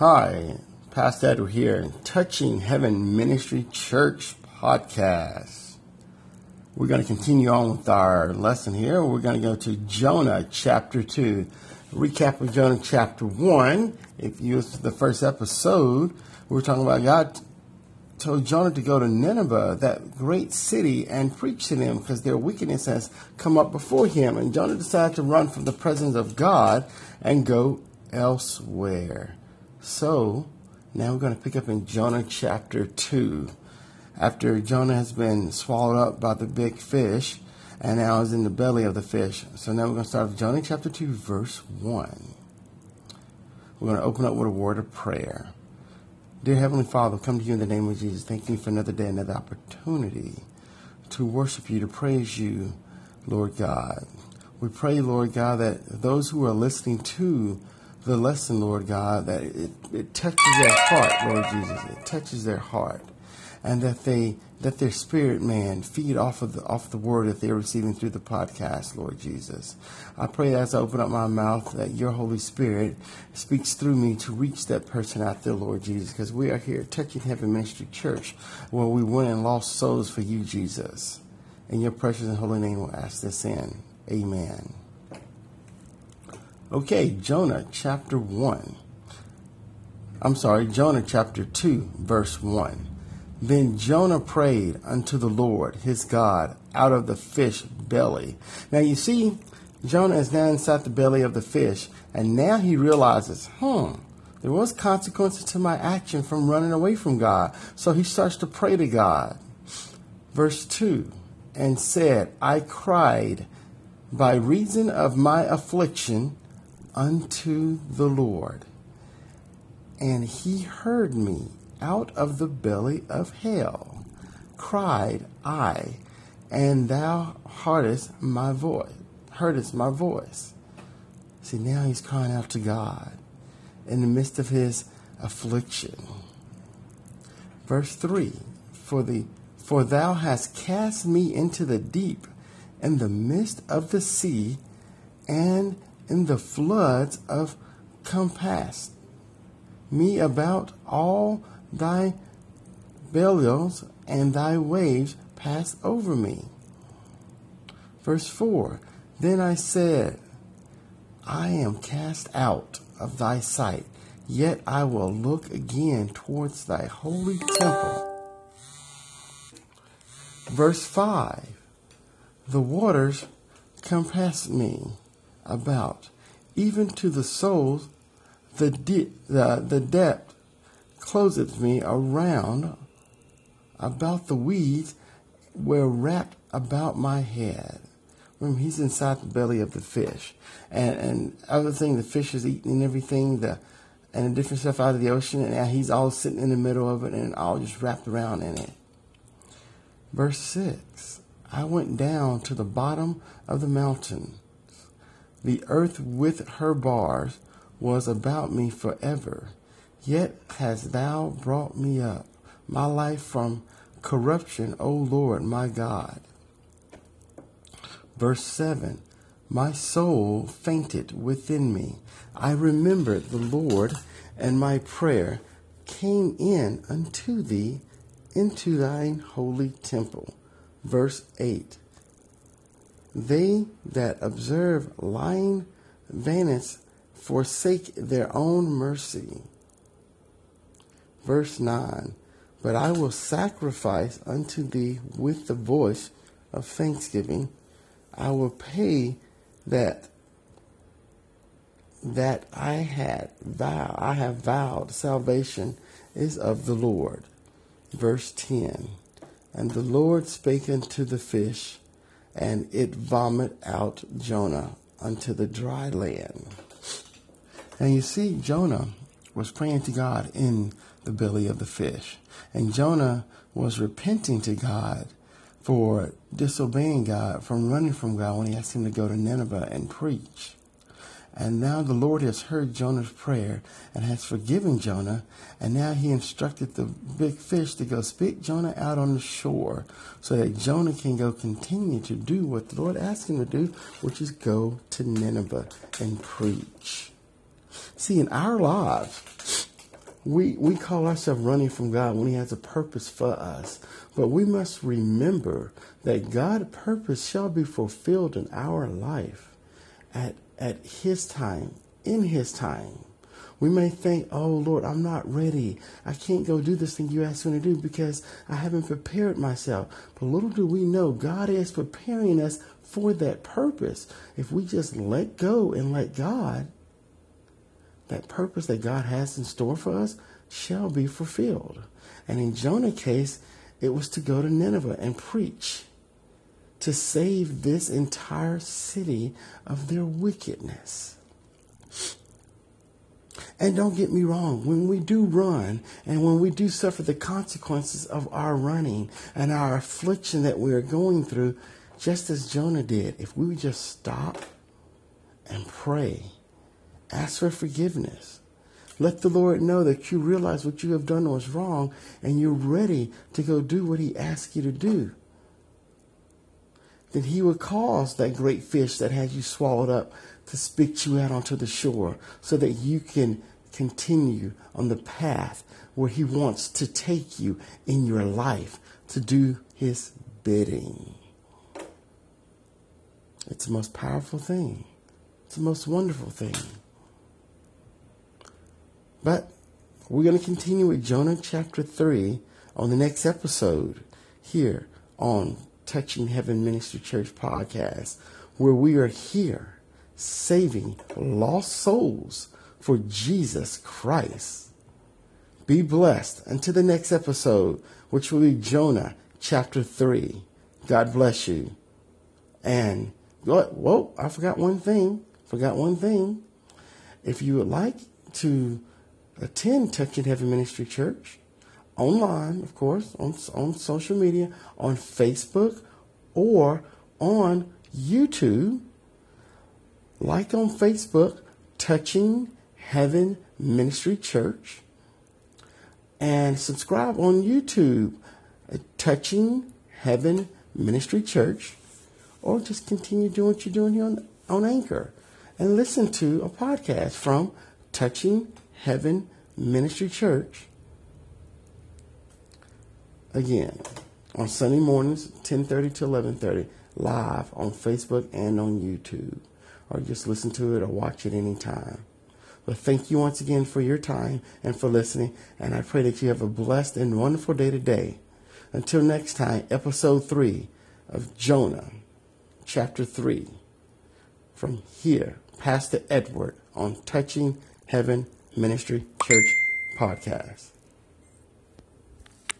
Hi, Pastor Edward here, Touching Heaven Ministry Church podcast. We're going to continue on with our lesson here. We're going to go to Jonah chapter 2. Recap of Jonah chapter 1. If you to the first episode, we are talking about God told Jonah to go to Nineveh, that great city, and preach to them because their wickedness has come up before him. And Jonah decided to run from the presence of God and go elsewhere. So now we're going to pick up in Jonah chapter 2. After Jonah has been swallowed up by the big fish and now is in the belly of the fish. So now we're going to start with Jonah chapter 2, verse 1. We're going to open up with a word of prayer. Dear Heavenly Father, come to you in the name of Jesus. Thank you for another day, another opportunity to worship you, to praise you, Lord God. We pray, Lord God, that those who are listening to the lesson, Lord God, that it, it touches their heart, Lord Jesus. It touches their heart. And that they that their spirit man feed off of the off the word that they're receiving through the podcast, Lord Jesus. I pray as I open up my mouth that your Holy Spirit speaks through me to reach that person out there, Lord Jesus, because we are here at Touching Heaven Ministry Church, where we win and lost souls for you, Jesus. In your precious and holy name, we'll ask this in. Amen. Okay, Jonah chapter 1. I'm sorry, Jonah chapter 2, verse 1. Then Jonah prayed unto the Lord his God out of the fish belly. Now you see, Jonah is now inside the belly of the fish, and now he realizes, hmm, there was consequences to my action from running away from God. So he starts to pray to God. Verse 2 And said, I cried by reason of my affliction unto the Lord. And he heard me out of the belly of hell, cried I, and thou heardest my voice. Heardest my voice. See, now he's crying out to God in the midst of his affliction. Verse 3 For the for thou hast cast me into the deep, in the midst of the sea, and in the floods of compass me about all thy billows and thy waves pass over me. Verse 4 Then I said, I am cast out of thy sight, yet I will look again towards thy holy temple. Verse 5 The waters compass me about, even to the soles, the, de- the, the depth closeth me around, about the weeds were wrapped about my head. Remember, he's inside the belly of the fish. And, and other thing, the fish is eating and everything, the, and the different stuff out of the ocean, and now he's all sitting in the middle of it and all just wrapped around in it. Verse 6 I went down to the bottom of the mountain the earth with her bars was about me forever. Yet hast thou brought me up, my life from corruption, O Lord my God. Verse 7 My soul fainted within me. I remembered the Lord, and my prayer came in unto thee into thine holy temple. Verse 8 they that observe lying vanity forsake their own mercy. Verse 9 But I will sacrifice unto thee with the voice of thanksgiving. I will pay that that I had vow I have vowed salvation is of the Lord. Verse 10 And the Lord spake unto the fish and it vomit out Jonah unto the dry land. And you see, Jonah was praying to God in the belly of the fish. And Jonah was repenting to God for disobeying God, from running from God when he asked him to go to Nineveh and preach. And now the Lord has heard Jonah's prayer and has forgiven Jonah. And now he instructed the big fish to go spit Jonah out on the shore so that Jonah can go continue to do what the Lord asked him to do, which is go to Nineveh and preach. See, in our lives, we, we call ourselves running from God when He has a purpose for us. But we must remember that God's purpose shall be fulfilled in our life at, at His time, in His time. We may think, oh Lord, I'm not ready. I can't go do this thing you asked me to do because I haven't prepared myself. But little do we know, God is preparing us for that purpose. If we just let go and let God, that purpose that God has in store for us shall be fulfilled. And in Jonah's case, it was to go to Nineveh and preach to save this entire city of their wickedness. And don't get me wrong, when we do run and when we do suffer the consequences of our running and our affliction that we are going through, just as Jonah did, if we would just stop and pray, ask for forgiveness, let the Lord know that you realize what you have done was wrong and you're ready to go do what He asks you to do. Then He will cause that great fish that has you swallowed up to spit you out onto the shore so that you can continue on the path where He wants to take you in your life to do His bidding. It's the most powerful thing, it's the most wonderful thing. But we're going to continue with Jonah chapter 3 on the next episode here on Touching Heaven Ministry Church podcast, where we are here saving lost souls for Jesus Christ. Be blessed until the next episode, which will be Jonah chapter 3. God bless you. And, whoa, I forgot one thing. Forgot one thing. If you would like to attend Touching Heaven Ministry Church, online, of course, on, on social media, on Facebook, or on YouTube, like on Facebook, Touching Heaven Ministry Church, and subscribe on YouTube, uh, Touching Heaven Ministry Church, or just continue doing what you're doing here on, on Anchor. And listen to a podcast from Touching Heaven Ministry Church. Again, on Sunday mornings, 10:30 to 11:30, live on Facebook and on YouTube, or just listen to it or watch it anytime. But thank you once again for your time and for listening. And I pray that you have a blessed and wonderful day today. Until next time, episode 3 of Jonah, chapter 3. From here, Pastor Edward on Touching Heaven Ministry Church podcast.